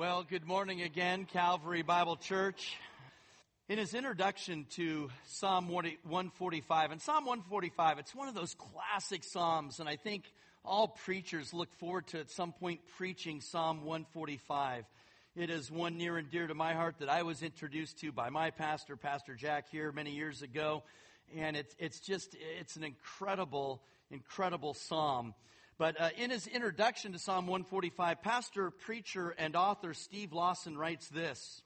Well, good morning again, Calvary Bible Church. In his introduction to Psalm 145, and Psalm 145, it's one of those classic Psalms, and I think all preachers look forward to at some point preaching Psalm 145. It is one near and dear to my heart that I was introduced to by my pastor, Pastor Jack, here many years ago. And it's, it's just, it's an incredible, incredible Psalm. But uh, in his introduction to Psalm 145, pastor, preacher, and author Steve Lawson writes this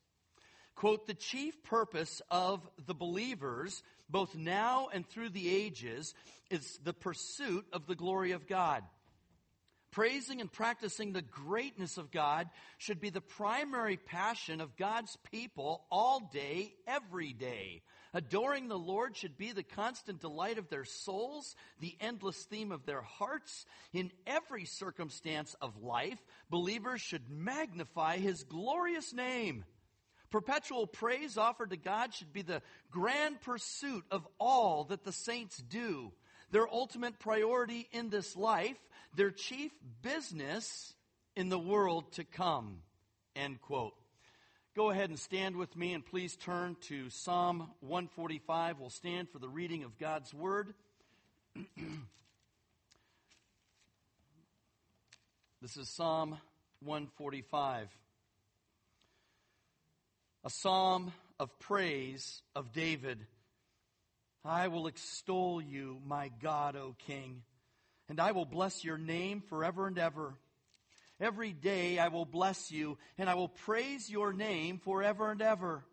quote, the chief purpose of the believers, both now and through the ages, is the pursuit of the glory of God. Praising and practicing the greatness of God should be the primary passion of God's people all day, every day. Adoring the Lord should be the constant delight of their souls, the endless theme of their hearts. In every circumstance of life, believers should magnify His glorious name. Perpetual praise offered to God should be the grand pursuit of all that the saints do their ultimate priority in this life, their chief business in the world to come. End quote. Go ahead and stand with me and please turn to Psalm 145. We'll stand for the reading of God's Word. this is Psalm 145. A psalm of praise of David I will extol you, my God, O King, and I will bless your name forever and ever. Every day I will bless you, and I will praise your name forever and ever.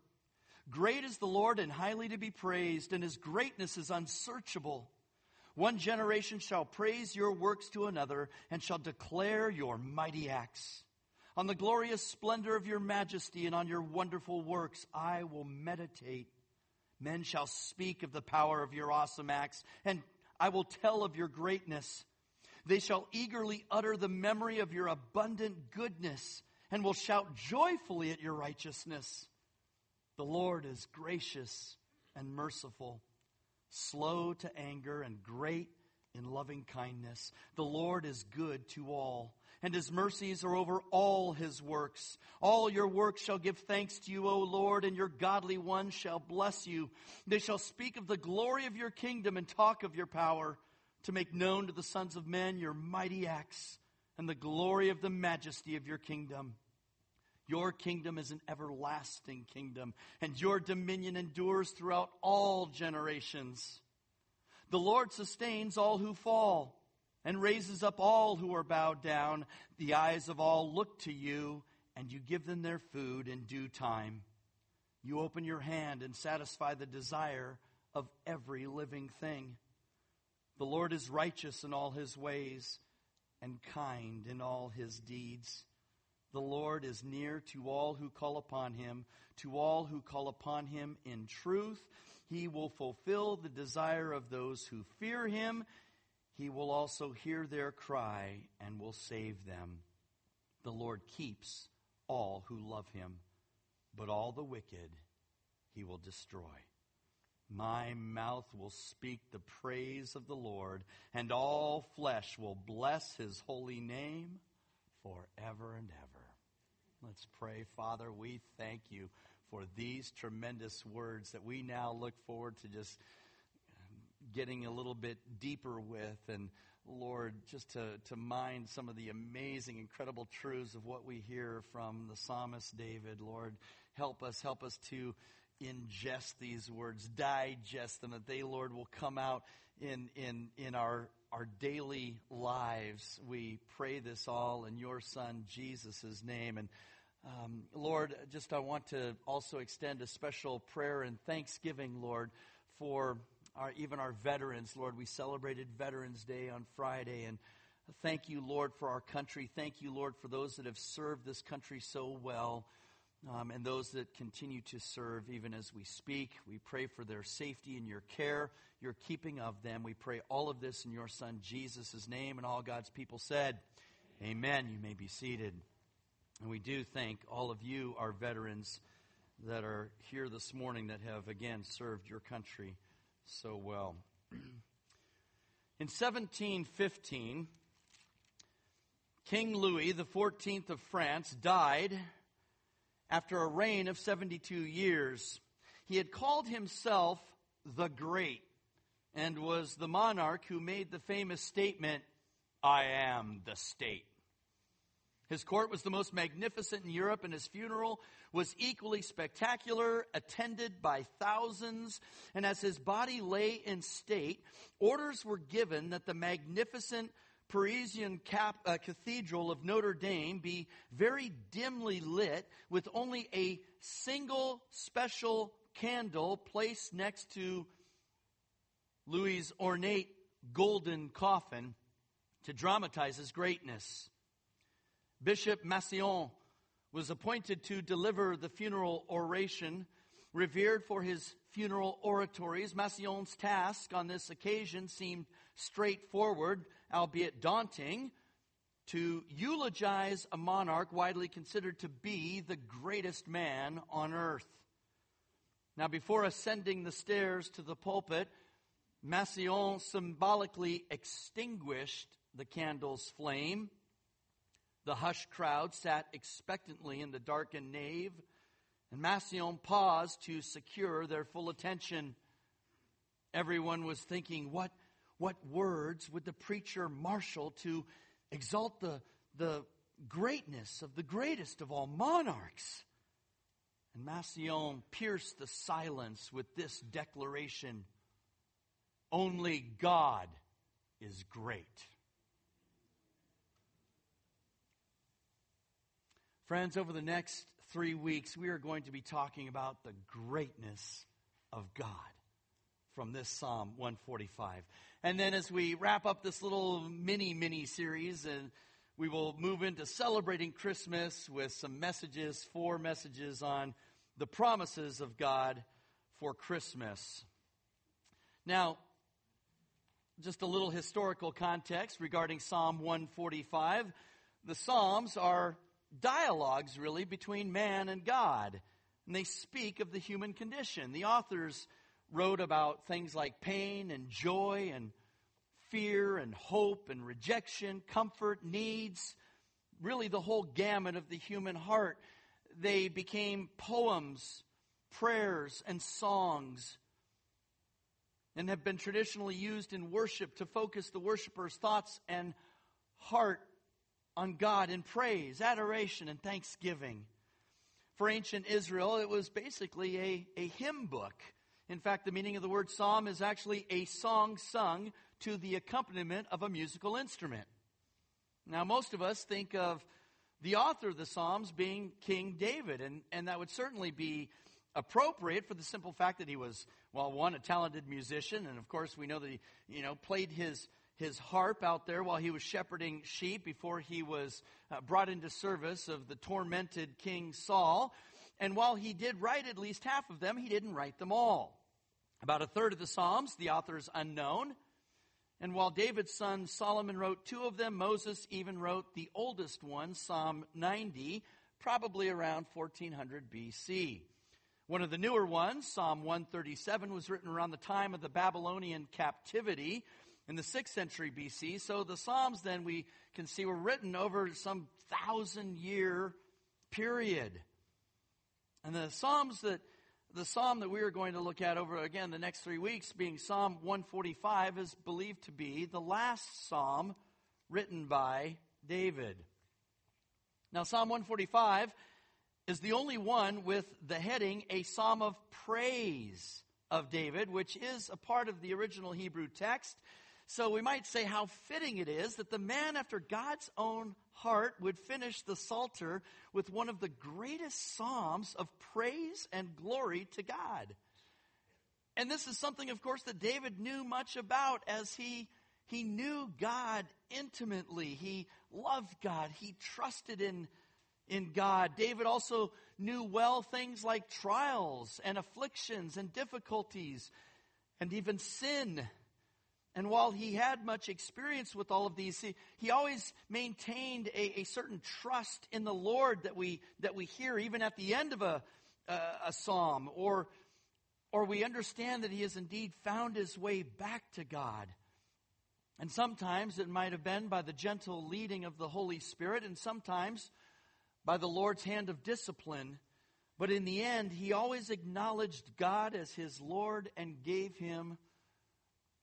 Great is the Lord and highly to be praised, and his greatness is unsearchable. One generation shall praise your works to another, and shall declare your mighty acts. On the glorious splendor of your majesty and on your wonderful works I will meditate. Men shall speak of the power of your awesome acts, and I will tell of your greatness. They shall eagerly utter the memory of your abundant goodness, and will shout joyfully at your righteousness. The Lord is gracious and merciful, slow to anger, and great in loving kindness. The Lord is good to all, and his mercies are over all his works. All your works shall give thanks to you, O Lord, and your godly ones shall bless you. They shall speak of the glory of your kingdom and talk of your power, to make known to the sons of men your mighty acts and the glory of the majesty of your kingdom. Your kingdom is an everlasting kingdom, and your dominion endures throughout all generations. The Lord sustains all who fall and raises up all who are bowed down. The eyes of all look to you, and you give them their food in due time. You open your hand and satisfy the desire of every living thing. The Lord is righteous in all his ways and kind in all his deeds. The Lord is near to all who call upon him, to all who call upon him in truth. He will fulfill the desire of those who fear him. He will also hear their cry and will save them. The Lord keeps all who love him, but all the wicked he will destroy. My mouth will speak the praise of the Lord, and all flesh will bless his holy name forever and ever. Let's pray. Father, we thank you for these tremendous words that we now look forward to just getting a little bit deeper with. And Lord, just to, to mind some of the amazing, incredible truths of what we hear from the psalmist David. Lord, help us, help us to ingest these words, digest them, that they, Lord, will come out in, in, in our our daily lives. We pray this all in your Son, Jesus' name. And um, Lord, just I want to also extend a special prayer and thanksgiving, Lord, for our, even our veterans. Lord, we celebrated Veterans Day on Friday. And thank you, Lord, for our country. Thank you, Lord, for those that have served this country so well um, and those that continue to serve even as we speak. We pray for their safety and your care, your keeping of them. We pray all of this in your Son Jesus' name, and all God's people said, Amen. You may be seated. And we do thank all of you, our veterans, that are here this morning that have again served your country so well. In 1715, King Louis XIV of France died after a reign of 72 years. He had called himself the Great and was the monarch who made the famous statement, I am the state. His court was the most magnificent in Europe, and his funeral was equally spectacular, attended by thousands. And as his body lay in state, orders were given that the magnificent Parisian cap, uh, cathedral of Notre Dame be very dimly lit with only a single special candle placed next to Louis' ornate golden coffin to dramatize his greatness. Bishop Massillon was appointed to deliver the funeral oration, revered for his funeral oratories. Massillon's task on this occasion seemed straightforward, albeit daunting, to eulogize a monarch widely considered to be the greatest man on earth. Now, before ascending the stairs to the pulpit, Massillon symbolically extinguished the candle's flame. The hushed crowd sat expectantly in the darkened nave, and Massillon paused to secure their full attention. Everyone was thinking, what, what words would the preacher marshal to exalt the, the greatness of the greatest of all monarchs? And Massillon pierced the silence with this declaration Only God is great. Friends, over the next three weeks, we are going to be talking about the greatness of God from this Psalm 145. And then as we wrap up this little mini, mini series, and we will move into celebrating Christmas with some messages, four messages on the promises of God for Christmas. Now, just a little historical context regarding Psalm 145. The Psalms are dialogues, really, between man and God, and they speak of the human condition. The authors wrote about things like pain and joy and fear and hope and rejection, comfort, needs, really the whole gamut of the human heart. They became poems, prayers, and songs, and have been traditionally used in worship to focus the worshiper's thoughts and heart on God in praise, adoration, and thanksgiving. For ancient Israel, it was basically a, a hymn book. In fact, the meaning of the word psalm is actually a song sung to the accompaniment of a musical instrument. Now, most of us think of the author of the Psalms being King David, and, and that would certainly be appropriate for the simple fact that he was, well, one, a talented musician, and of course we know that he, you know, played his, his harp out there while he was shepherding sheep before he was uh, brought into service of the tormented King Saul. And while he did write at least half of them, he didn't write them all. About a third of the Psalms, the author is unknown. And while David's son Solomon wrote two of them, Moses even wrote the oldest one, Psalm 90, probably around 1400 BC. One of the newer ones, Psalm 137, was written around the time of the Babylonian captivity in the 6th century BC. So the Psalms, then, we can see were written over some thousand year period. And the Psalms that the psalm that we are going to look at over again the next three weeks, being Psalm 145, is believed to be the last psalm written by David. Now, Psalm 145 is the only one with the heading A Psalm of Praise of David, which is a part of the original Hebrew text. So we might say how fitting it is that the man after God's own heart would finish the Psalter with one of the greatest psalms of praise and glory to God. And this is something, of course, that David knew much about as he, he knew God intimately. He loved God. He trusted in, in God. David also knew well things like trials and afflictions and difficulties and even sin and while he had much experience with all of these, he, he always maintained a, a, certain trust in the Lord that we, that we hear even at the end of a, a, psalm, or, or we understand that he has indeed found his way back to God. And sometimes it might have been by the gentle leading of the Holy Spirit, and sometimes by the Lord's hand of discipline But in the end, he always acknowledged God as his Lord and gave him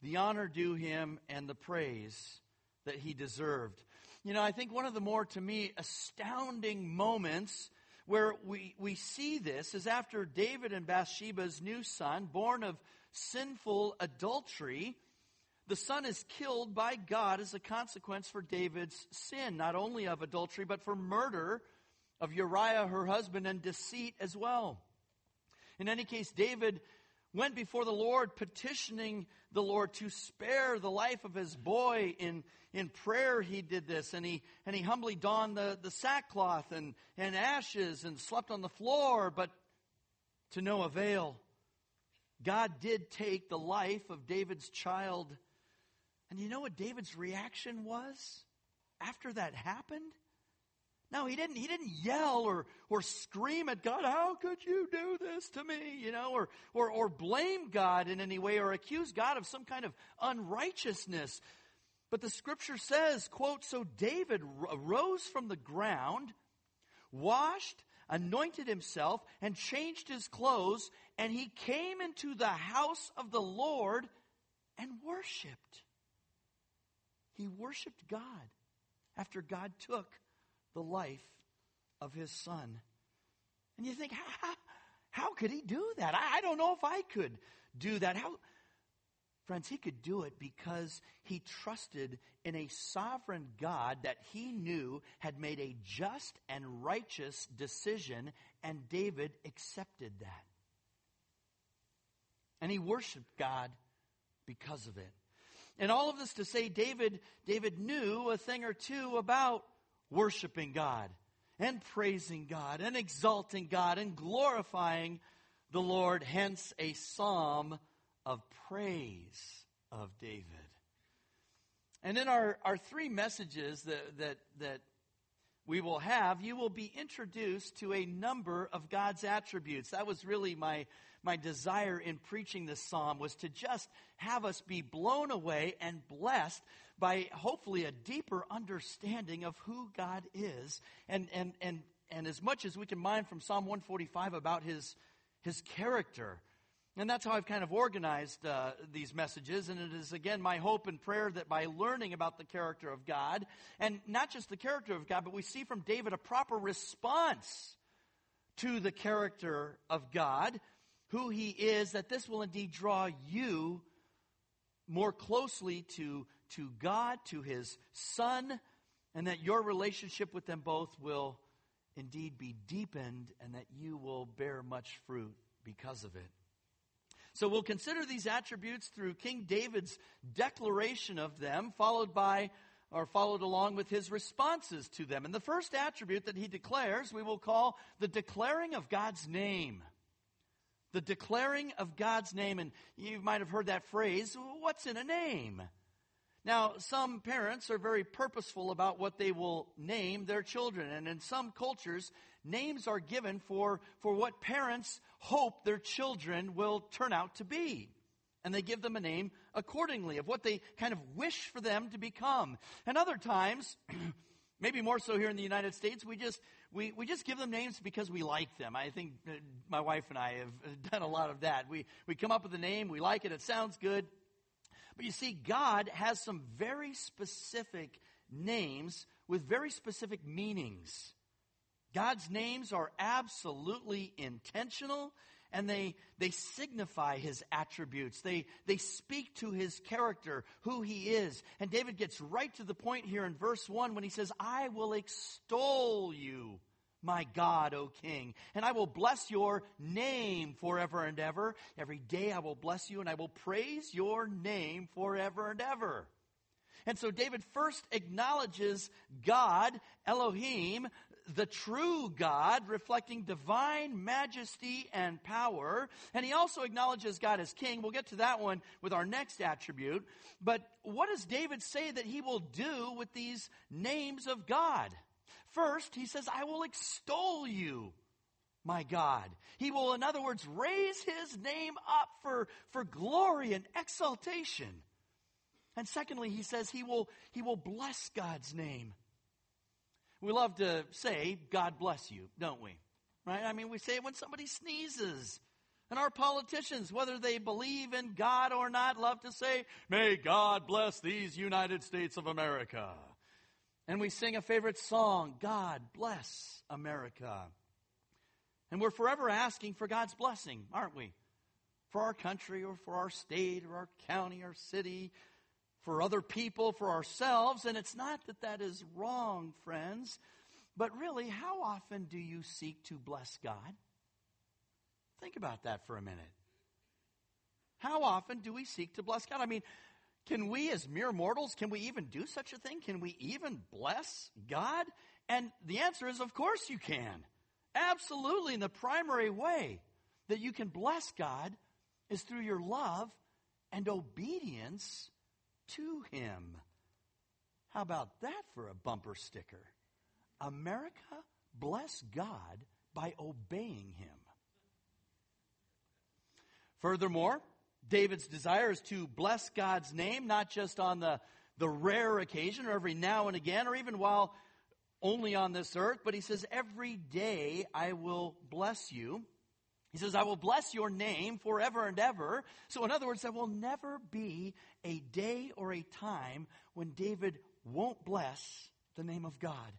the honor due him and the praise that he deserved. You know, I think one of the more, to me, astounding moments where we, we see this is after David and Bathsheba's new son, born of sinful adultery, the son is killed by God as a consequence for David's sin, not only of adultery, but for murder of Uriah, her husband, and deceit as well. In any case, David went before the Lord, petitioning the Lord to spare the life of his boy. In, in prayer, he did this, and he, and he humbly donned the, the sackcloth and, and ashes and slept on the floor, but to no avail. God did take the life of David's child. And you know what David's reaction was after that happened? No, he didn't, he didn't yell or, or scream at God, how could you do this to me? You know, or, or, or blame God in any way or accuse God of some kind of unrighteousness. But the scripture says, quote, so David rose from the ground, washed, anointed himself, and changed his clothes, and he came into the house of the Lord and worshiped. He worshiped God after God took the life of his son. And you think, how, how could he do that? I, I don't know if I could do that. How, Friends, he could do it because he trusted in a sovereign God that he knew had made a just and righteous decision, and David accepted that. And he worshiped God because of it. And all of this to say David David knew a thing or two about worshiping God and praising God and exalting God and glorifying the Lord, hence a psalm of praise of David. And in our, our three messages that, that, that we will have, you will be introduced to a number of God's attributes. That was really my, my desire in preaching this psalm was to just have us be blown away and blessed by hopefully a deeper understanding of who God is and, and, and, and as much as we can mine from Psalm 145 about his, his character. And that's how I've kind of organized uh, these messages. And it is, again, my hope and prayer that by learning about the character of God, and not just the character of God, but we see from David a proper response to the character of God, who he is, that this will indeed draw you more closely to to God, to his Son, and that your relationship with them both will indeed be deepened and that you will bear much fruit because of it. So we'll consider these attributes through King David's declaration of them, followed by or followed along with his responses to them. And the first attribute that he declares, we will call the declaring of God's name. The declaring of God's name. And you might have heard that phrase, what's in a name? Now, some parents are very purposeful about what they will name their children. And in some cultures, names are given for, for what parents hope their children will turn out to be. And they give them a name accordingly of what they kind of wish for them to become. And other times, maybe more so here in the United States, we just, we, we just give them names because we like them. I think uh, my wife and I have done a lot of that. We, we come up with a name, we like it, it sounds good, but you see, God has some very specific names with very specific meanings. God's names are absolutely intentional and they, they signify his attributes. They, they speak to his character, who he is. And David gets right to the point here in verse 1 when he says, I will extol you my God, O King. And I will bless your name forever and ever. Every day I will bless you and I will praise your name forever and ever. And so David first acknowledges God, Elohim, the true God, reflecting divine majesty and power. And he also acknowledges God as king. We'll get to that one with our next attribute. But what does David say that he will do with these names of God? First, he says, I will extol you, my God. He will, in other words, raise his name up for, for glory and exaltation. And secondly, he says he will, he will bless God's name. We love to say, God bless you, don't we? right? I mean, we say it when somebody sneezes. And our politicians, whether they believe in God or not, love to say, May God bless these United States of America. And we sing a favorite song, God bless America. And we're forever asking for God's blessing, aren't we? For our country or for our state or our county or city, for other people, for ourselves. And it's not that that is wrong, friends, but really, how often do you seek to bless God? Think about that for a minute. How often do we seek to bless God? I mean, can we as mere mortals, can we even do such a thing? Can we even bless God? And the answer is, of course you can. Absolutely. And the primary way that you can bless God is through your love and obedience to Him. How about that for a bumper sticker? America, bless God by obeying Him. Furthermore, David's desire is to bless God's name, not just on the, the rare occasion or every now and again, or even while only on this earth, but he says, Every day I will bless you. He says, I will bless your name forever and ever. So, in other words, there will never be a day or a time when David won't bless the name of God.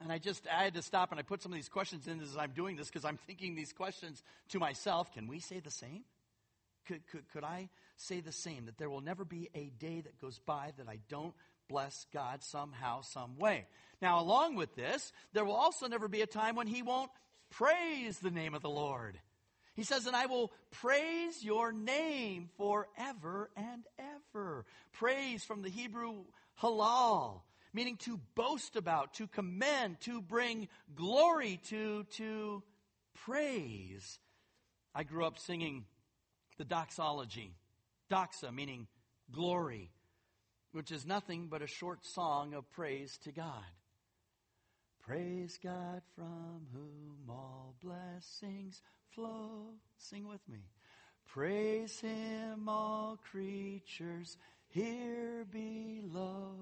And I just, I had to stop and I put some of these questions in as I'm doing this because I'm thinking these questions to myself. Can we say the same? Could, could, could I say the same? That there will never be a day that goes by that I don't bless God somehow, some way. Now, along with this, there will also never be a time when He won't praise the name of the Lord. He says, and I will praise your name forever and ever. Praise from the Hebrew halal, meaning to boast about, to commend, to bring glory to, to praise. I grew up singing the doxology. Doxa, meaning glory, which is nothing but a short song of praise to God. Praise God from whom all blessings flow. Sing with me. Praise Him, all creatures here below.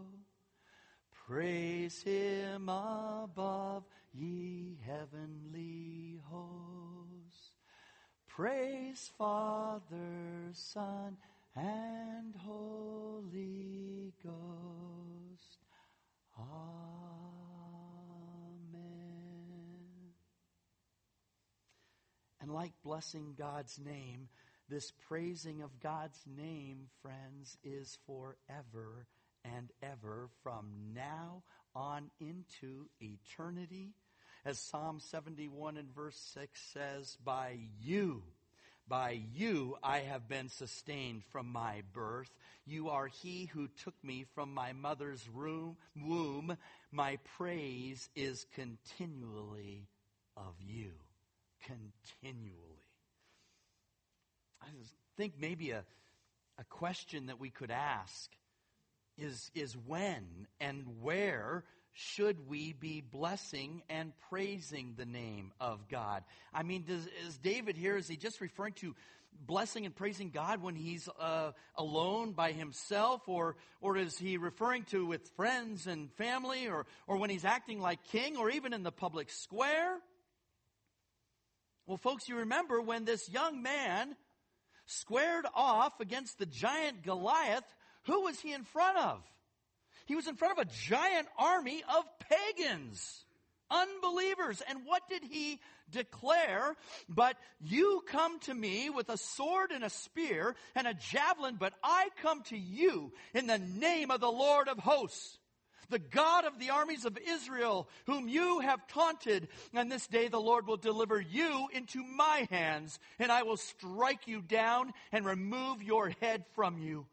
Praise Him above, ye heavenly hosts. Praise Father, Son, and Holy Ghost. Amen. And like blessing God's name, this praising of God's name, friends, is forever and ever from now on into eternity. As Psalm 71 and verse 6 says, by you, by you I have been sustained from my birth. You are he who took me from my mother's room, womb. My praise is continually of you continually. I think maybe a, a question that we could ask is, is when and where should we be blessing and praising the name of God? I mean, does, is David here, is he just referring to blessing and praising God when he's uh, alone by himself, or, or is he referring to with friends and family, or, or when he's acting like king, or even in the public square? Well, folks, you remember when this young man squared off against the giant Goliath, who was he in front of? He was in front of a giant army of pagans, unbelievers. And what did he declare? But you come to me with a sword and a spear and a javelin, but I come to you in the name of the Lord of hosts the God of the armies of Israel, whom you have taunted. And this day the Lord will deliver you into my hands, and I will strike you down and remove your head from you.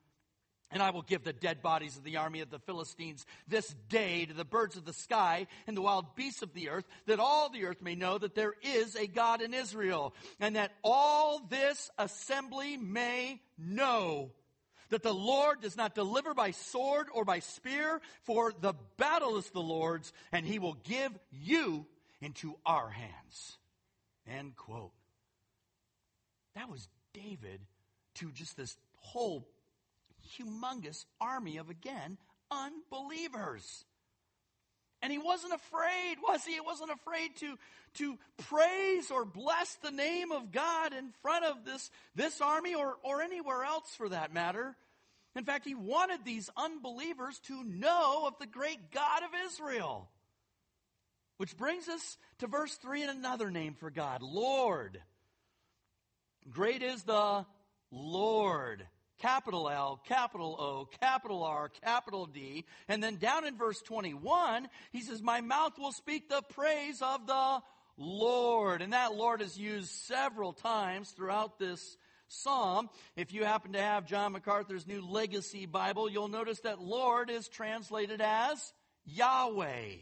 And I will give the dead bodies of the army of the Philistines this day to the birds of the sky and the wild beasts of the earth, that all the earth may know that there is a God in Israel, and that all this assembly may know that the Lord does not deliver by sword or by spear, for the battle is the Lord's, and he will give you into our hands. End quote. That was David to just this whole humongous army of, again, unbelievers. And he wasn't afraid, was he? He wasn't afraid to, to praise or bless the name of God in front of this, this army or, or anywhere else for that matter. In fact, he wanted these unbelievers to know of the great God of Israel. Which brings us to verse 3 and another name for God Lord. Great is the Lord. Capital L, capital O, capital R, capital D. And then down in verse 21, he says, My mouth will speak the praise of the Lord. And that Lord is used several times throughout this psalm. If you happen to have John MacArthur's New Legacy Bible, you'll notice that Lord is translated as Yahweh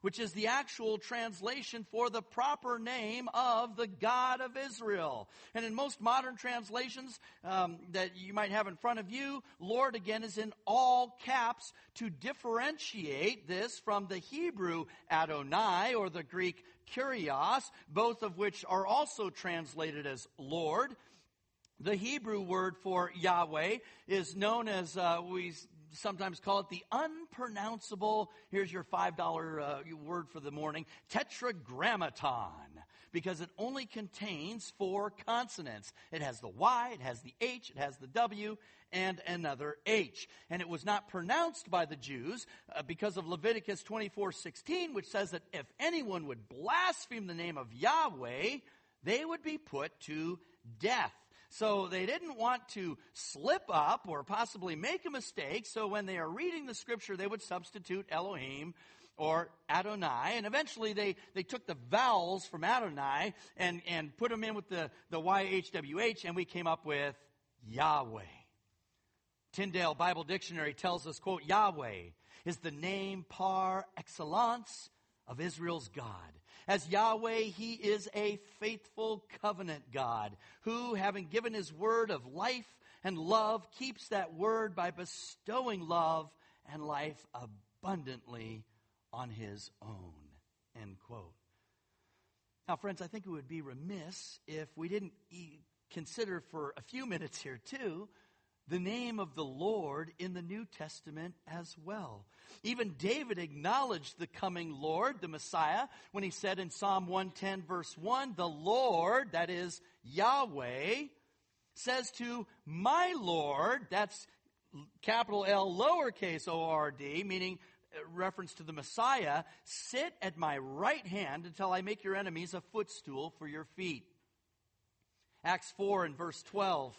which is the actual translation for the proper name of the God of Israel. And in most modern translations um, that you might have in front of you, Lord again is in all caps to differentiate this from the Hebrew Adonai or the Greek Kyrios, both of which are also translated as Lord. The Hebrew word for Yahweh is known as, uh, we sometimes call it the unpronounceable, here's your $5 uh, word for the morning, tetragrammaton, because it only contains four consonants. It has the Y, it has the H, it has the W, and another H. And it was not pronounced by the Jews uh, because of Leviticus 24:16, which says that if anyone would blaspheme the name of Yahweh, they would be put to death. So they didn't want to slip up or possibly make a mistake. So when they are reading the scripture, they would substitute Elohim or Adonai. And eventually they, they took the vowels from Adonai and, and put them in with the, the YHWH, and we came up with Yahweh. Tyndale Bible Dictionary tells us, quote, Yahweh is the name par excellence of Israel's God. As Yahweh, He is a faithful covenant God who, having given His word of life and love, keeps that word by bestowing love and life abundantly on His own. End quote. Now, friends, I think it would be remiss if we didn't consider for a few minutes here, too, the name of the Lord in the New Testament as well. Even David acknowledged the coming Lord, the Messiah, when he said in Psalm 110, verse 1, the Lord, that is Yahweh, says to my Lord, that's capital L lowercase o r d, meaning reference to the Messiah, sit at my right hand until I make your enemies a footstool for your feet. Acts 4 and verse 12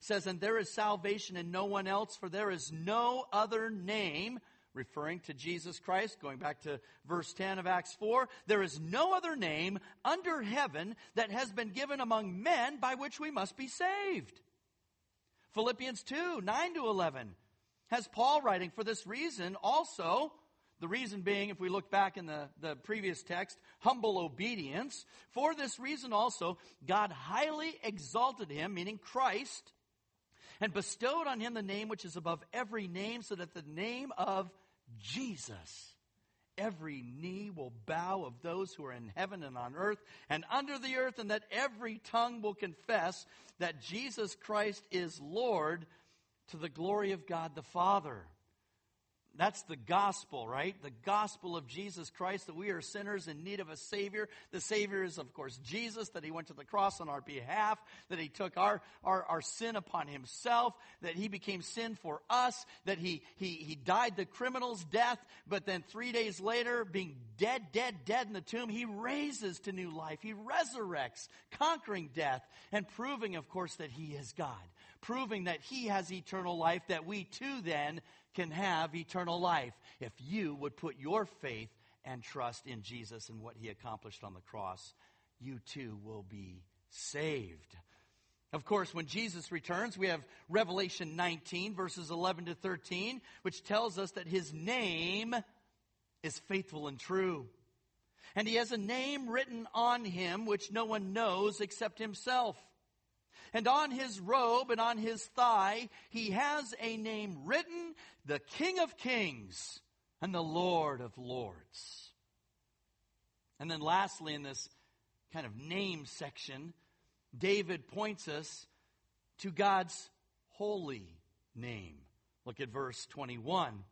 says, And there is salvation in no one else, for there is no other name, referring to Jesus Christ, going back to verse 10 of Acts 4, there is no other name under heaven that has been given among men by which we must be saved. Philippians 2, 9 to 11, has Paul writing, For this reason also, the reason being, if we look back in the, the previous text, humble obedience. For this reason also, God highly exalted him, meaning Christ, and bestowed on him the name which is above every name, so that the name of Jesus every knee will bow of those who are in heaven and on earth and under the earth, and that every tongue will confess that Jesus Christ is Lord to the glory of God the Father. That's the gospel, right? The gospel of Jesus Christ that we are sinners in need of a Savior. The Savior is, of course, Jesus, that He went to the cross on our behalf, that He took our, our, our sin upon Himself, that He became sin for us, that He, he, he died the criminal's death, but then three days later, being dead, dead, dead in the tomb, He raises to new life. He resurrects, conquering death, and proving, of course, that He is God. Proving that He has eternal life, that we too then can have eternal life if you would put your faith and trust in Jesus and what he accomplished on the cross. You too will be saved. Of course, when Jesus returns, we have Revelation 19, verses 11 to 13, which tells us that his name is faithful and true. And he has a name written on him which no one knows except himself. And on his robe and on his thigh, he has a name written, the King of Kings and the Lord of Lords. And then lastly, in this kind of name section, David points us to God's holy name. Look at verse 21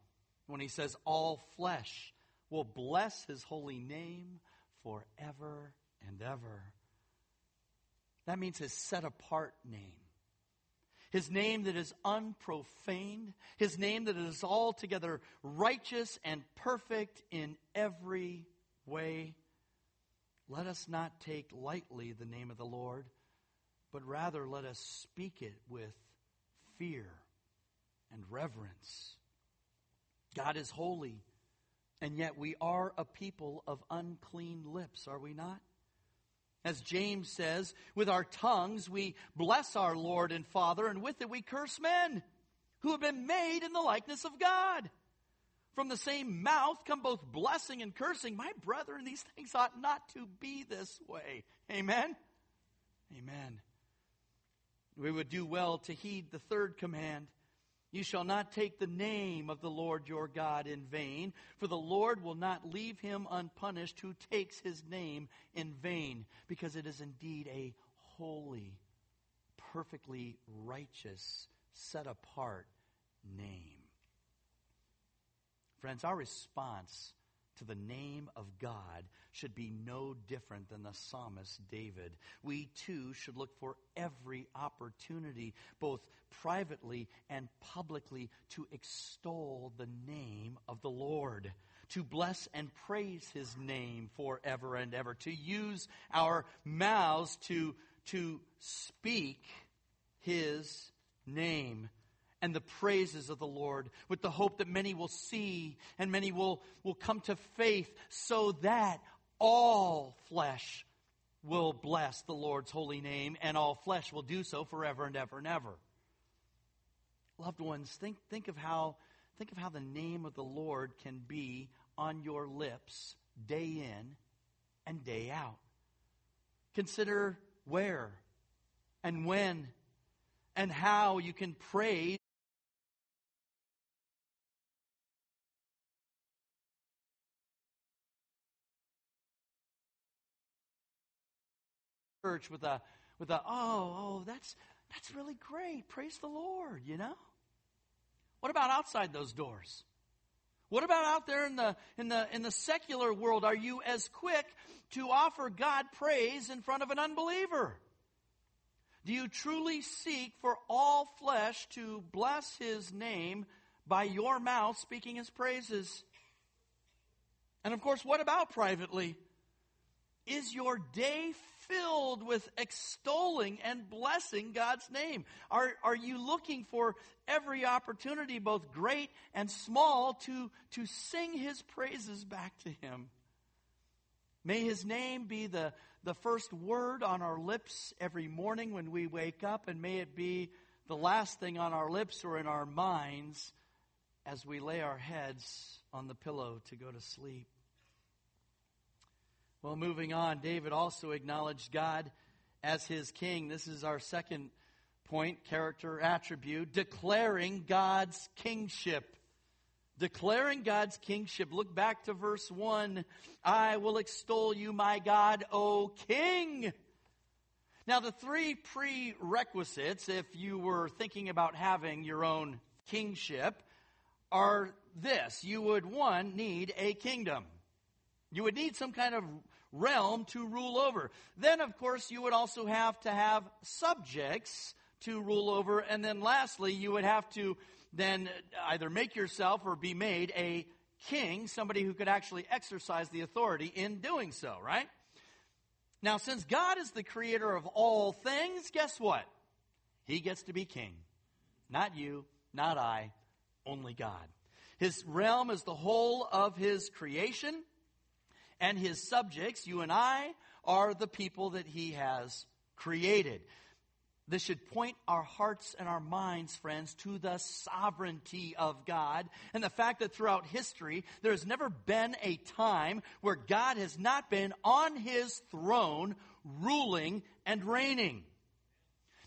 when he says, All flesh will bless his holy name forever and ever. That means his set apart name. His name that is unprofaned. His name that is altogether righteous and perfect in every way. Let us not take lightly the name of the Lord, but rather let us speak it with fear and reverence. God is holy, and yet we are a people of unclean lips, are we not? As James says, with our tongues we bless our Lord and Father, and with it we curse men who have been made in the likeness of God. From the same mouth come both blessing and cursing. My brethren, these things ought not to be this way. Amen? Amen. We would do well to heed the third command you shall not take the name of the Lord your God in vain, for the Lord will not leave him unpunished who takes his name in vain, because it is indeed a holy, perfectly righteous, set apart name. Friends, our response to the name of God should be no different than the psalmist David. We too should look for every opportunity, both privately and publicly, to extol the name of the Lord, to bless and praise his name forever and ever, to use our mouths to, to speak his name and the praises of the Lord with the hope that many will see and many will, will come to faith so that all flesh will bless the Lord's holy name and all flesh will do so forever and ever and ever. Loved ones, think, think of how think of how the name of the Lord can be on your lips day in and day out. Consider where and when and how you can praise church with a with a oh oh that's that's really great. Praise the Lord, you know? What about outside those doors? What about out there in the in the in the secular world? Are you as quick to offer God praise in front of an unbeliever? Do you truly seek for all flesh to bless his name by your mouth speaking his praises? And of course, what about privately? Is your day filled with extolling and blessing God's name? Are, are you looking for every opportunity, both great and small, to, to sing his praises back to him? May his name be the, the first word on our lips every morning when we wake up, and may it be the last thing on our lips or in our minds as we lay our heads on the pillow to go to sleep. Well, moving on, David also acknowledged God as his king. This is our second point, character attribute, declaring God's kingship. Declaring God's kingship. Look back to verse 1. I will extol you, my God, O king. Now, the three prerequisites, if you were thinking about having your own kingship, are this. You would, one, need a kingdom. You would need some kind of realm to rule over. Then, of course, you would also have to have subjects to rule over. And then lastly, you would have to then either make yourself or be made a king, somebody who could actually exercise the authority in doing so, right? Now, since God is the creator of all things, guess what? He gets to be king. Not you, not I, only God. His realm is the whole of his creation and his subjects, you and I, are the people that he has created. This should point our hearts and our minds, friends, to the sovereignty of God and the fact that throughout history, there has never been a time where God has not been on his throne, ruling and reigning.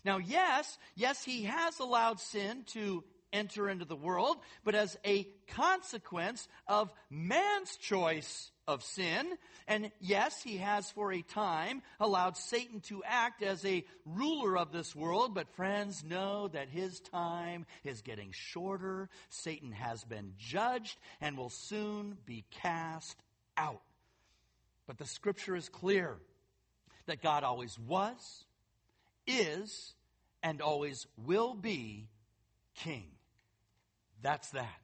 Now, yes, yes, he has allowed sin to enter into the world, but as a consequence of man's choice of sin. And yes, he has for a time allowed Satan to act as a ruler of this world, but friends know that his time is getting shorter. Satan has been judged and will soon be cast out. But the scripture is clear that God always was, is, and always will be king. That's that.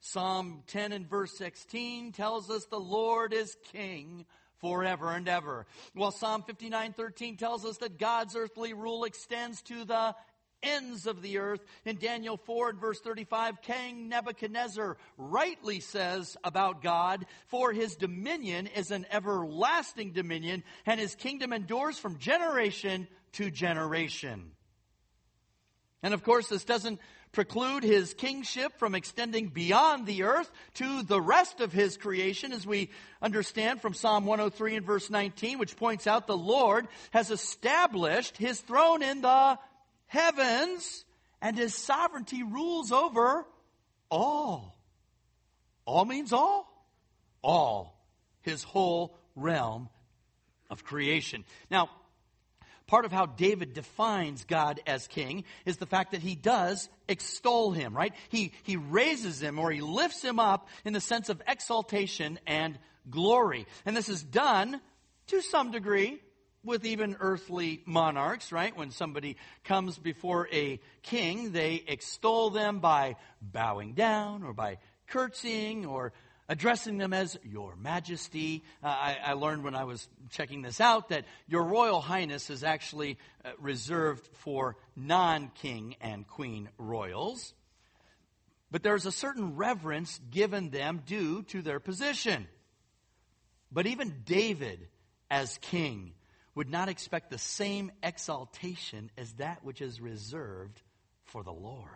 Psalm 10 and verse 16 tells us the Lord is king forever and ever. While Psalm 59:13 tells us that God's earthly rule extends to the ends of the earth. In Daniel 4 and verse 35, King Nebuchadnezzar rightly says about God, For his dominion is an everlasting dominion, and his kingdom endures from generation to generation. And of course, this doesn't preclude his kingship from extending beyond the earth to the rest of his creation, as we understand from Psalm 103 and verse 19, which points out the Lord has established his throne in the heavens, and his sovereignty rules over all. All means all. All. His whole realm of creation. Now, part of how David defines God as king is the fact that he does extol him, right? He, he raises him or he lifts him up in the sense of exaltation and glory. And this is done to some degree with even earthly monarchs, right? When somebody comes before a king, they extol them by bowing down or by curtsying or addressing them as Your Majesty. Uh, I, I, learned when I was checking this out that Your Royal Highness is actually uh, reserved for non king and queen royals. But there's a certain reverence given them due to their position. But even David, as king, would not expect the same exaltation as that which is reserved for the Lord.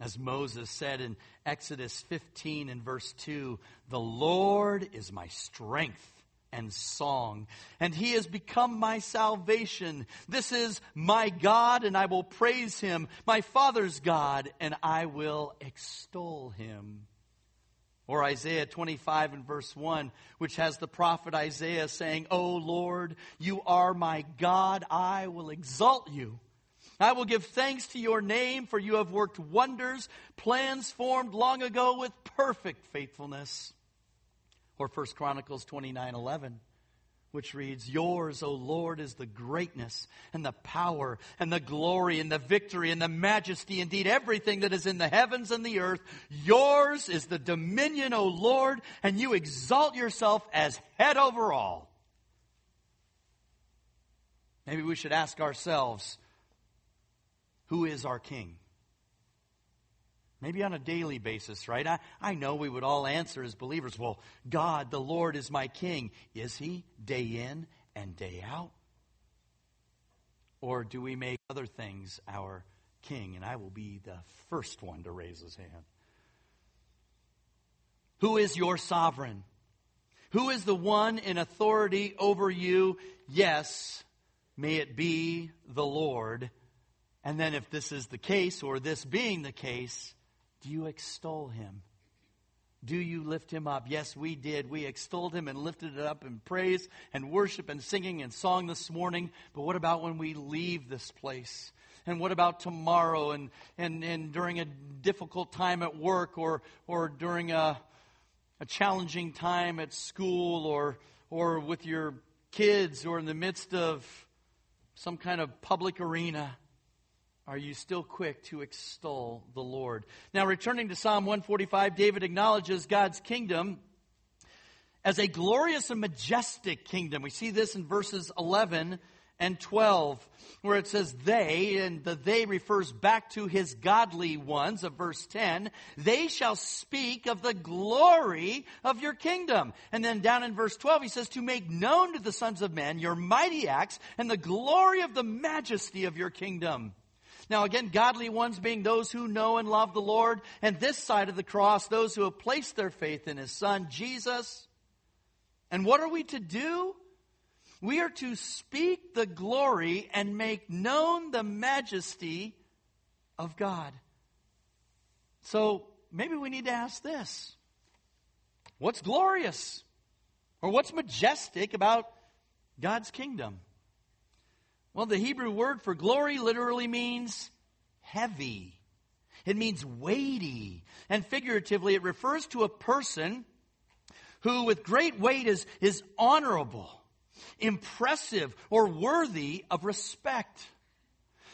As Moses said in Exodus 15 and verse 2, the Lord is my strength and song, and he has become my salvation. This is my God, and I will praise him, my Father's God, and I will extol him. Or Isaiah 25 and verse 1, which has the prophet Isaiah saying, O Lord, you are my God, I will exalt you. I will give thanks to your name, for you have worked wonders, plans formed long ago with perfect faithfulness. Or 1 Chronicles 29 11, which reads, Yours, O Lord, is the greatness and the power and the glory and the victory and the majesty, indeed everything that is in the heavens and the earth. Yours is the dominion, O Lord, and you exalt yourself as head over all. Maybe we should ask ourselves, who is our King? Maybe on a daily basis, right? I, I know we would all answer as believers, well, God, the Lord is my King. Is He day in and day out? Or do we make other things our King? And I will be the first one to raise his hand. Who is your sovereign? Who is the one in authority over you? Yes, may it be the Lord and then, if this is the case, or this being the case, do you extol him? Do you lift him up? Yes, we did. We extolled him and lifted it up in praise and worship and singing and song this morning. But what about when we leave this place? And what about tomorrow and, and, and during a difficult time at work or, or during a, a challenging time at school or, or with your kids or in the midst of some kind of public arena? Are you still quick to extol the Lord? Now, returning to Psalm 145, David acknowledges God's kingdom as a glorious and majestic kingdom. We see this in verses 11 and 12, where it says they, and the they refers back to his godly ones of verse 10. They shall speak of the glory of your kingdom. And then down in verse 12, he says, to make known to the sons of men your mighty acts and the glory of the majesty of your kingdom. Now, again, godly ones being those who know and love the Lord, and this side of the cross, those who have placed their faith in His Son, Jesus. And what are we to do? We are to speak the glory and make known the majesty of God. So maybe we need to ask this What's glorious? Or what's majestic about God's kingdom? Well, the Hebrew word for glory literally means heavy. It means weighty. And figuratively, it refers to a person who, with great weight, is, is honorable, impressive, or worthy of respect.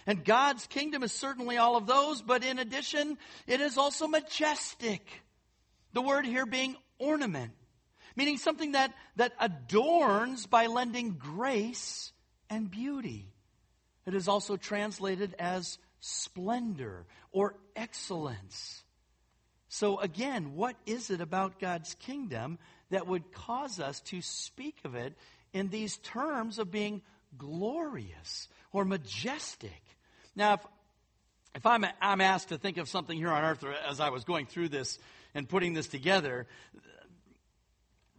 And God's kingdom is certainly all of those, but in addition, it is also majestic. The word here being ornament, meaning something that, that adorns by lending grace and beauty. It is also translated as splendor or excellence. So, again, what is it about God's kingdom that would cause us to speak of it in these terms of being glorious or majestic? Now, if, if I'm, I'm asked to think of something here on earth as I was going through this and putting this together,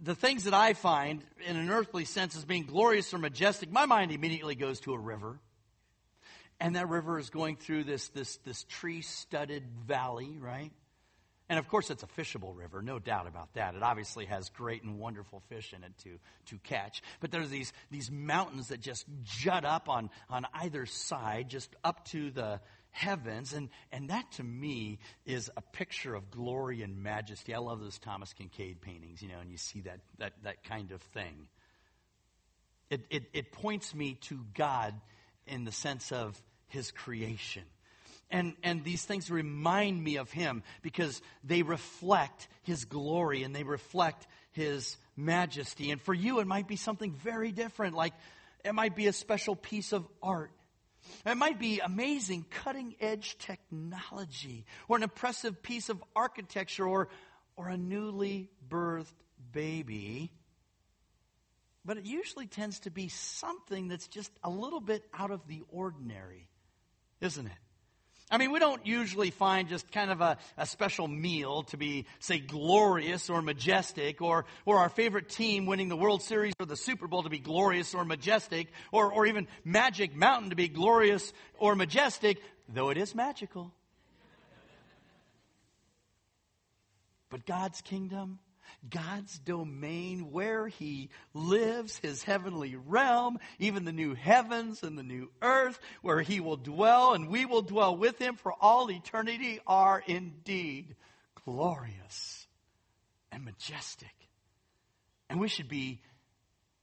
the things that I find in an earthly sense as being glorious or majestic, my mind immediately goes to a river. And that river is going through this, this, this tree studded valley, right? And of course, it's a fishable river, no doubt about that. It obviously has great and wonderful fish in it to, to catch. But there's these, these mountains that just jut up on, on either side, just up to the heavens. And, and that to me is a picture of glory and majesty. I love those Thomas Kinkade paintings, you know, and you see that, that, that kind of thing. It, it, it points me to God in the sense of his creation. And, and these things remind me of him because they reflect his glory and they reflect his majesty. And for you, it might be something very different, like it might be a special piece of art. It might be amazing cutting edge technology or an impressive piece of architecture or, or a newly birthed baby. But it usually tends to be something that's just a little bit out of the ordinary isn't it? I mean, we don't usually find just kind of a, a special meal to be, say, glorious or majestic, or, or our favorite team winning the World Series or the Super Bowl to be glorious or majestic, or, or even Magic Mountain to be glorious or majestic, though it is magical. But God's kingdom God's domain, where He lives, His heavenly realm, even the new heavens and the new earth, where He will dwell and we will dwell with Him for all eternity, are indeed glorious and majestic. And we should be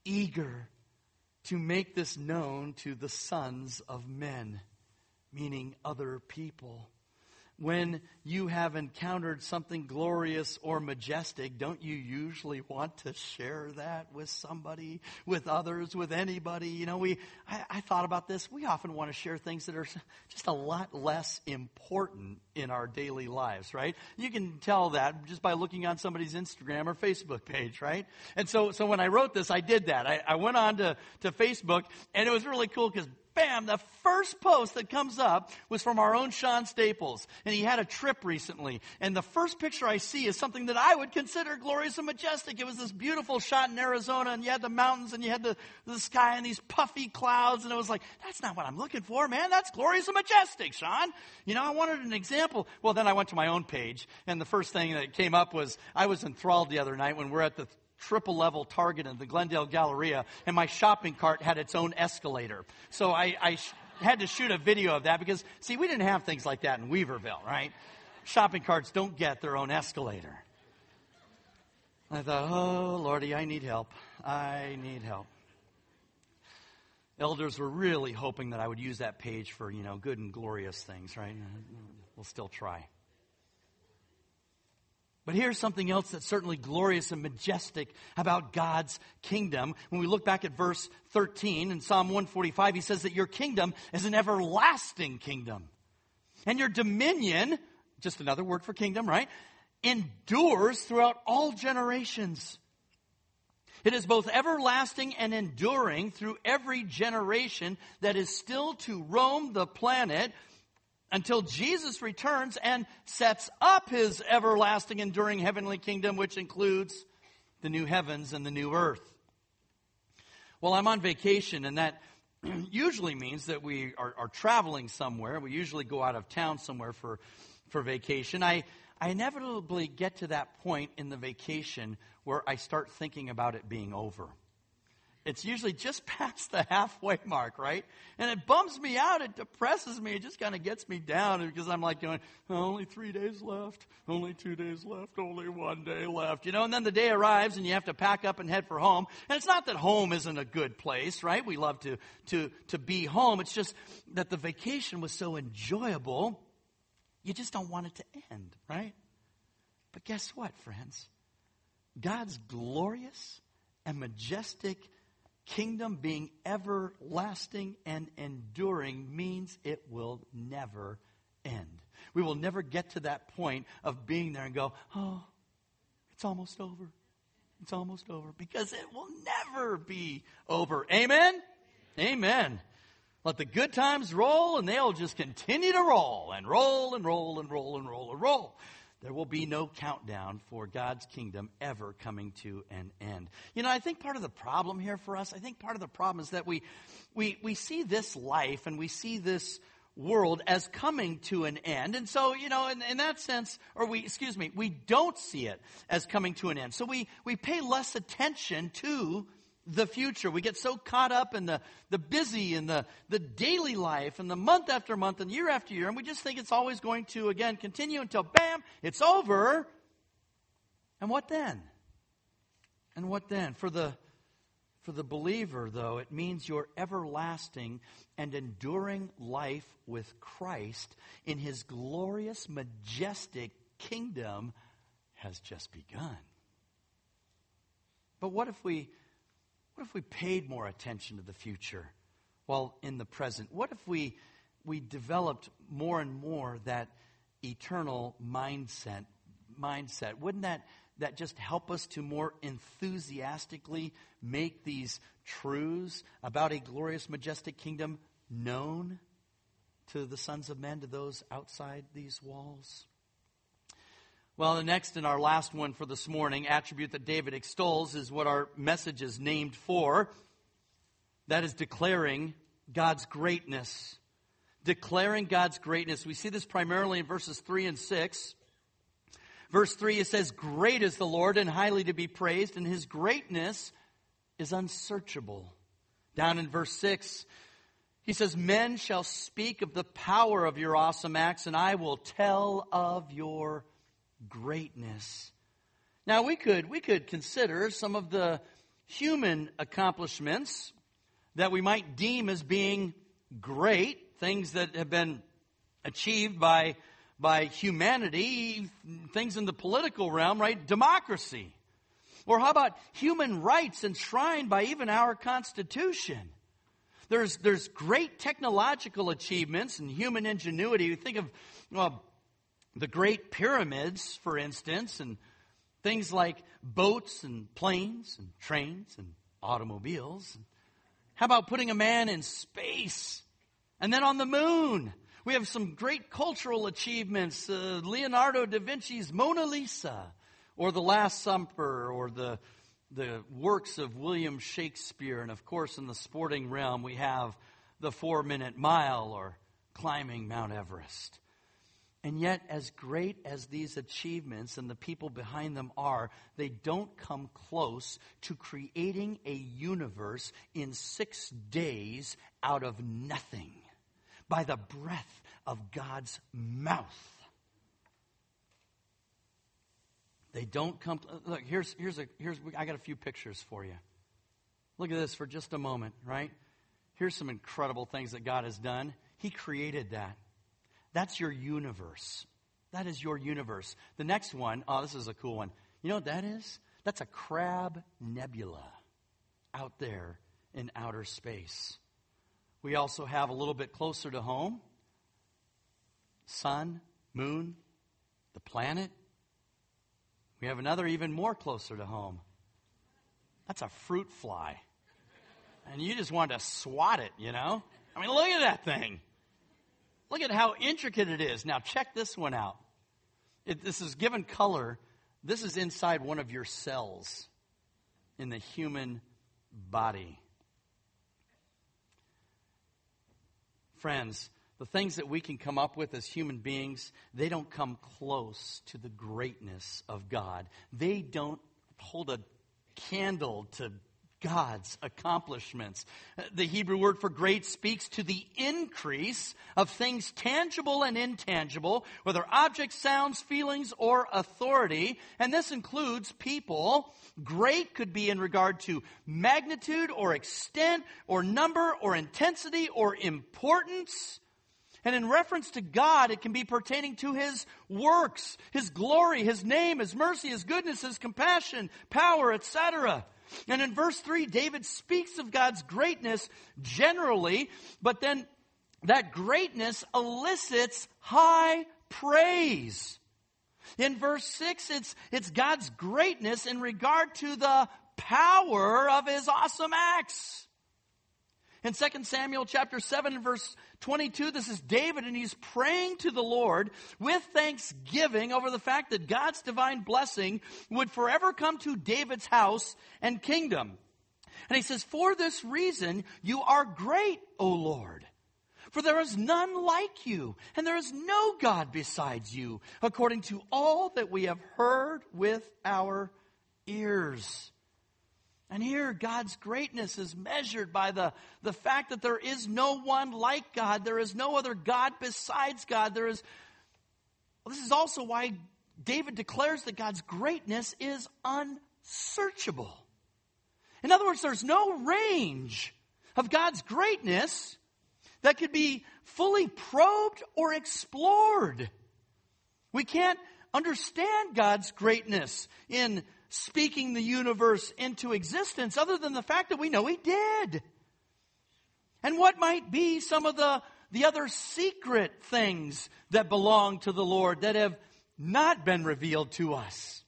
eager to make this known to the sons of men, meaning other people when you have encountered something glorious or majestic, don't you usually want to share that with somebody, with others, with anybody? You know, we, I, I, thought about this. We often want to share things that are just a lot less important in our daily lives, right? You can tell that just by looking on somebody's Instagram or Facebook page, right? And so, so when I wrote this, I did that. I, I went on to, to Facebook and it was really cool because bam, the first post that comes up was from our own Sean Staples. And he had a trip recently. And the first picture I see is something that I would consider glorious and majestic. It was this beautiful shot in Arizona, and you had the mountains, and you had the, the sky, and these puffy clouds. And it was like, that's not what I'm looking for, man. That's glorious and majestic, Sean. You know, I wanted an example. Well, then I went to my own page, and the first thing that came up was I was enthralled the other night when we're at the triple level Target in the Glendale Galleria, and my shopping cart had its own escalator. So I, I sh- had to shoot a video of that because, see, we didn't have things like that in Weaverville, right? Shopping carts don't get their own escalator. I thought, oh, Lordy, I need help. I need help. Elders were really hoping that I would use that page for, you know, good and glorious things, right? We'll still try. But here's something else that's certainly glorious and majestic about God's kingdom. When we look back at verse 13 in Psalm 145, he says that your kingdom is an everlasting kingdom. And your dominion, just another word for kingdom, right? Endures throughout all generations. It is both everlasting and enduring through every generation that is still to roam the planet until Jesus returns and sets up his everlasting, enduring heavenly kingdom, which includes the new heavens and the new earth. Well, I'm on vacation, and that usually means that we are, are traveling somewhere. We usually go out of town somewhere for for vacation, I, I inevitably get to that point in the vacation where I start thinking about it being over. It's usually just past the halfway mark, right? And it bums me out. It depresses me. It just kind of gets me down because I'm like going, only three days left, only two days left, only one day left, you know? And then the day arrives and you have to pack up and head for home. And it's not that home isn't a good place, right? We love to, to, to be home. It's just that the vacation was so enjoyable, you just don't want it to end, right? But guess what, friends? God's glorious and majestic kingdom being everlasting and enduring means it will never end. We will never get to that point of being there and go, oh, it's almost over. It's almost over because it will never be over. Amen? Amen. Let the good times roll and they'll just continue to roll and roll and roll and roll and roll and roll. There will be no countdown for God's kingdom ever coming to an end. You know, I think part of the problem here for us, I think part of the problem is that we, we, we see this life and we see this world as coming to an end. And so, you know, in, in, that sense, or we, excuse me, we don't see it as coming to an end. So we, we pay less attention to the future. We get so caught up in the, the busy and the, the daily life and the month after month and year after year, and we just think it's always going to, again, continue until bam, it's over. And what then? And what then? For the, for the believer, though, it means your everlasting and enduring life with Christ in his glorious, majestic kingdom has just begun. But what if we what if we paid more attention to the future while in the present? What if we, we developed more and more that eternal mindset? mindset? Wouldn't that, that just help us to more enthusiastically make these truths about a glorious, majestic kingdom known to the sons of men, to those outside these walls? Well, the next and our last one for this morning, attribute that David extols, is what our message is named for. That is declaring God's greatness. Declaring God's greatness. We see this primarily in verses 3 and 6. Verse 3, it says, Great is the Lord and highly to be praised, and his greatness is unsearchable. Down in verse 6, he says, Men shall speak of the power of your awesome acts, and I will tell of your greatness. Now we could we could consider some of the human accomplishments that we might deem as being great, things that have been achieved by by humanity, things in the political realm, right? Democracy. Or how about human rights enshrined by even our Constitution? There's, there's great technological achievements and human ingenuity. You think of well, the great pyramids, for instance, and things like boats and planes and trains and automobiles. How about putting a man in space and then on the moon? We have some great cultural achievements. Uh, Leonardo da Vinci's Mona Lisa, or The Last Supper, or the, the works of William Shakespeare. And of course, in the sporting realm, we have the four minute mile or climbing Mount Everest. And yet, as great as these achievements and the people behind them are, they don't come close to creating a universe in six days out of nothing by the breath of God's mouth. They don't come. Look, here's, here's a, here's, I got a few pictures for you. Look at this for just a moment, right? Here's some incredible things that God has done. He created that. That's your universe. That is your universe. The next one, oh, this is a cool one. You know what that is? That's a crab nebula out there in outer space. We also have a little bit closer to home sun, moon, the planet. We have another even more closer to home. That's a fruit fly. And you just want to swat it, you know? I mean, look at that thing. Look at how intricate it is. Now, check this one out. This is given color. This is inside one of your cells in the human body. Friends, the things that we can come up with as human beings, they don't come close to the greatness of God. They don't hold a candle to God's accomplishments. The Hebrew word for great speaks to the increase of things tangible and intangible, whether objects, sounds, feelings, or authority. And this includes people. Great could be in regard to magnitude or extent or number or intensity or importance. And in reference to God, it can be pertaining to His works, His glory, His name, His mercy, His goodness, His compassion, power, etc. And in verse 3, David speaks of God's greatness generally, but then that greatness elicits high praise. In verse 6, it's, it's God's greatness in regard to the power of his awesome acts. In 2 Samuel chapter 7 and verse 22, this is David and he's praying to the Lord with thanksgiving over the fact that God's divine blessing would forever come to David's house and kingdom. And he says, For this reason, you are great, O Lord. For there is none like you, and there is no God besides you, according to all that we have heard with our ears. And here, God's greatness is measured by the, the fact that there is no one like God. There is no other God besides God. There is, well, this is also why David declares that God's greatness is unsearchable. In other words, there's no range of God's greatness that could be fully probed or explored. We can't understand God's greatness in speaking the universe into existence other than the fact that we know He did. And what might be some of the, the other secret things that belong to the Lord that have not been revealed to us?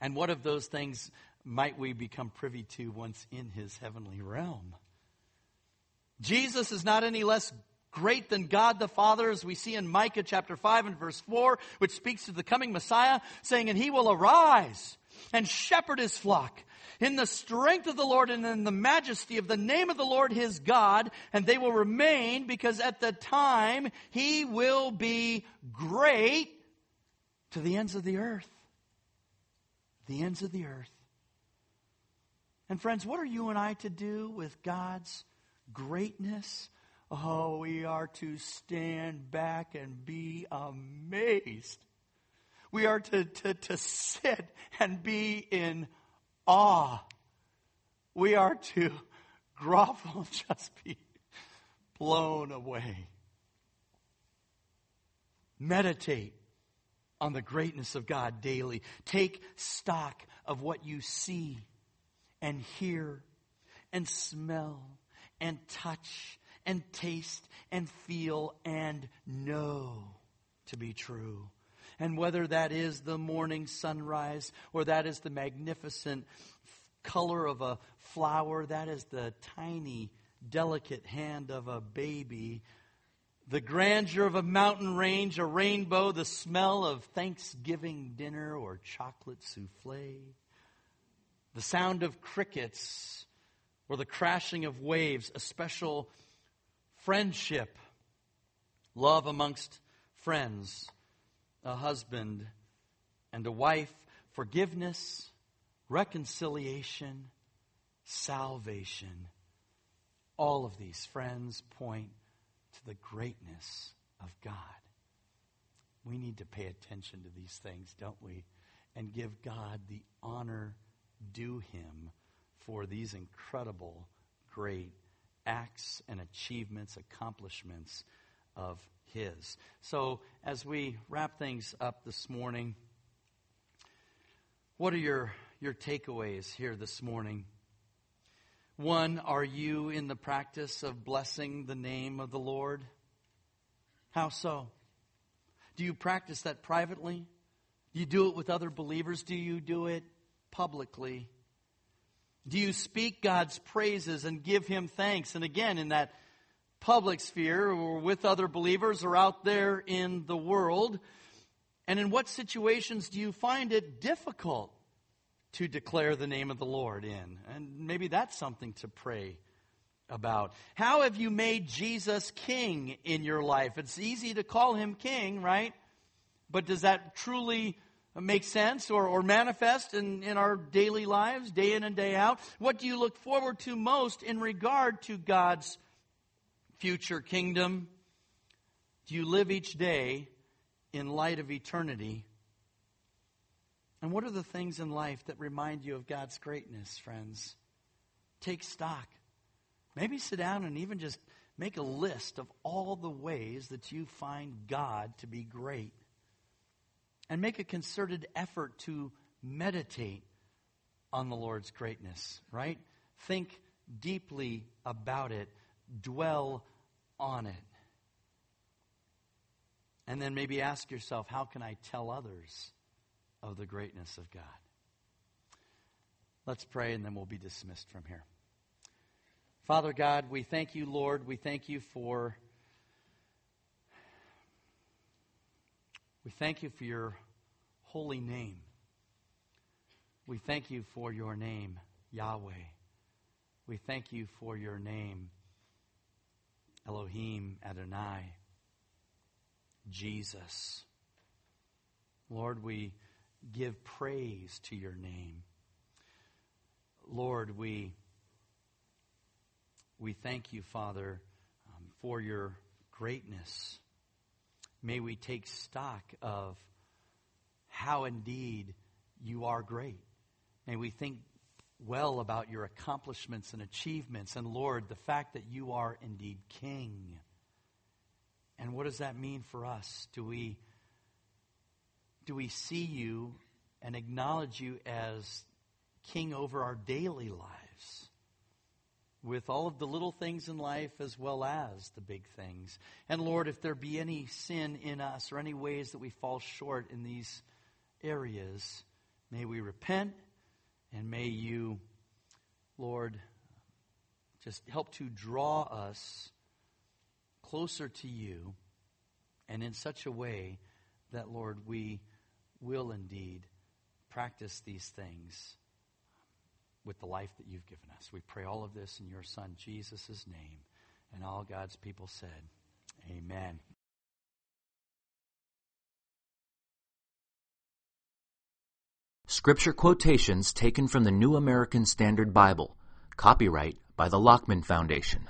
And what of those things might we become privy to once in His heavenly realm? Jesus is not any less great than God the Father, as we see in Micah chapter 5 and verse 4, which speaks to the coming Messiah, saying, And he will arise and shepherd his flock in the strength of the Lord and in the majesty of the name of the Lord his God, and they will remain because at the time he will be great to the ends of the earth. The ends of the earth. And friends, what are you and I to do with God's greatness? Oh, we are to stand back and be amazed we are to, to, to sit and be in awe. We are to grovel, just be blown away. Meditate on the greatness of God daily. Take stock of what you see and hear and smell and touch and taste and feel and know to be true. And whether that is the morning sunrise or that is the magnificent color of a flower, that is the tiny, delicate hand of a baby, the grandeur of a mountain range, a rainbow, the smell of Thanksgiving dinner or chocolate souffle, the sound of crickets or the crashing of waves, a special friendship, love amongst friends a husband and a wife, forgiveness, reconciliation, salvation. All of these friends point to the greatness of God. We need to pay attention to these things, don't we? And give God the honor due him for these incredible, great acts and achievements, accomplishments of his. So, as we wrap things up this morning, what are your, your takeaways here this morning? One, are you in the practice of blessing the name of the Lord? How so? Do you practice that privately? Do you do it with other believers? Do you do it publicly? Do you speak God's praises and give Him thanks? And again, in that public sphere or with other believers or out there in the world? And in what situations do you find it difficult to declare the name of the Lord in? And maybe that's something to pray about? How have you made Jesus king in your life? It's easy to call him king, right? But does that truly make sense or, or manifest in, in our daily lives, day in and day out? What do you look forward to most in regard to God's future kingdom? Do you live each day in light of eternity? And what are the things in life that remind you of God's greatness, friends? Take stock. Maybe sit down and even just make a list of all the ways that you find God to be great and make a concerted effort to meditate on the Lord's greatness, right? Think deeply about it, dwell on it. And then maybe ask yourself, how can I tell others of the greatness of God? Let's pray and then we'll be dismissed from here. Father God, we thank you, Lord. We thank you for We thank you for your holy name. We thank you for your name, Yahweh. We thank you for your name, Elohim Adonai, Jesus. Lord, we give praise to your name. Lord, we, we thank you, Father, um, for your greatness. May we take stock of how indeed you are great. May we think well about your accomplishments and achievements. And Lord, the fact that you are indeed King. And what does that mean for us? Do we, do we see you and acknowledge you as King over our daily lives? With all of the little things in life as well as the big things. And Lord, if there be any sin in us or any ways that we fall short in these areas, may we repent and may you, Lord, just help to draw us closer to you and in such a way that, Lord, we will indeed practice these things with the life that you've given us. We pray all of this in your Son, Jesus' name. And all God's people said, Amen. Scripture quotations taken from the New American Standard Bible. Copyright by the Lockman Foundation.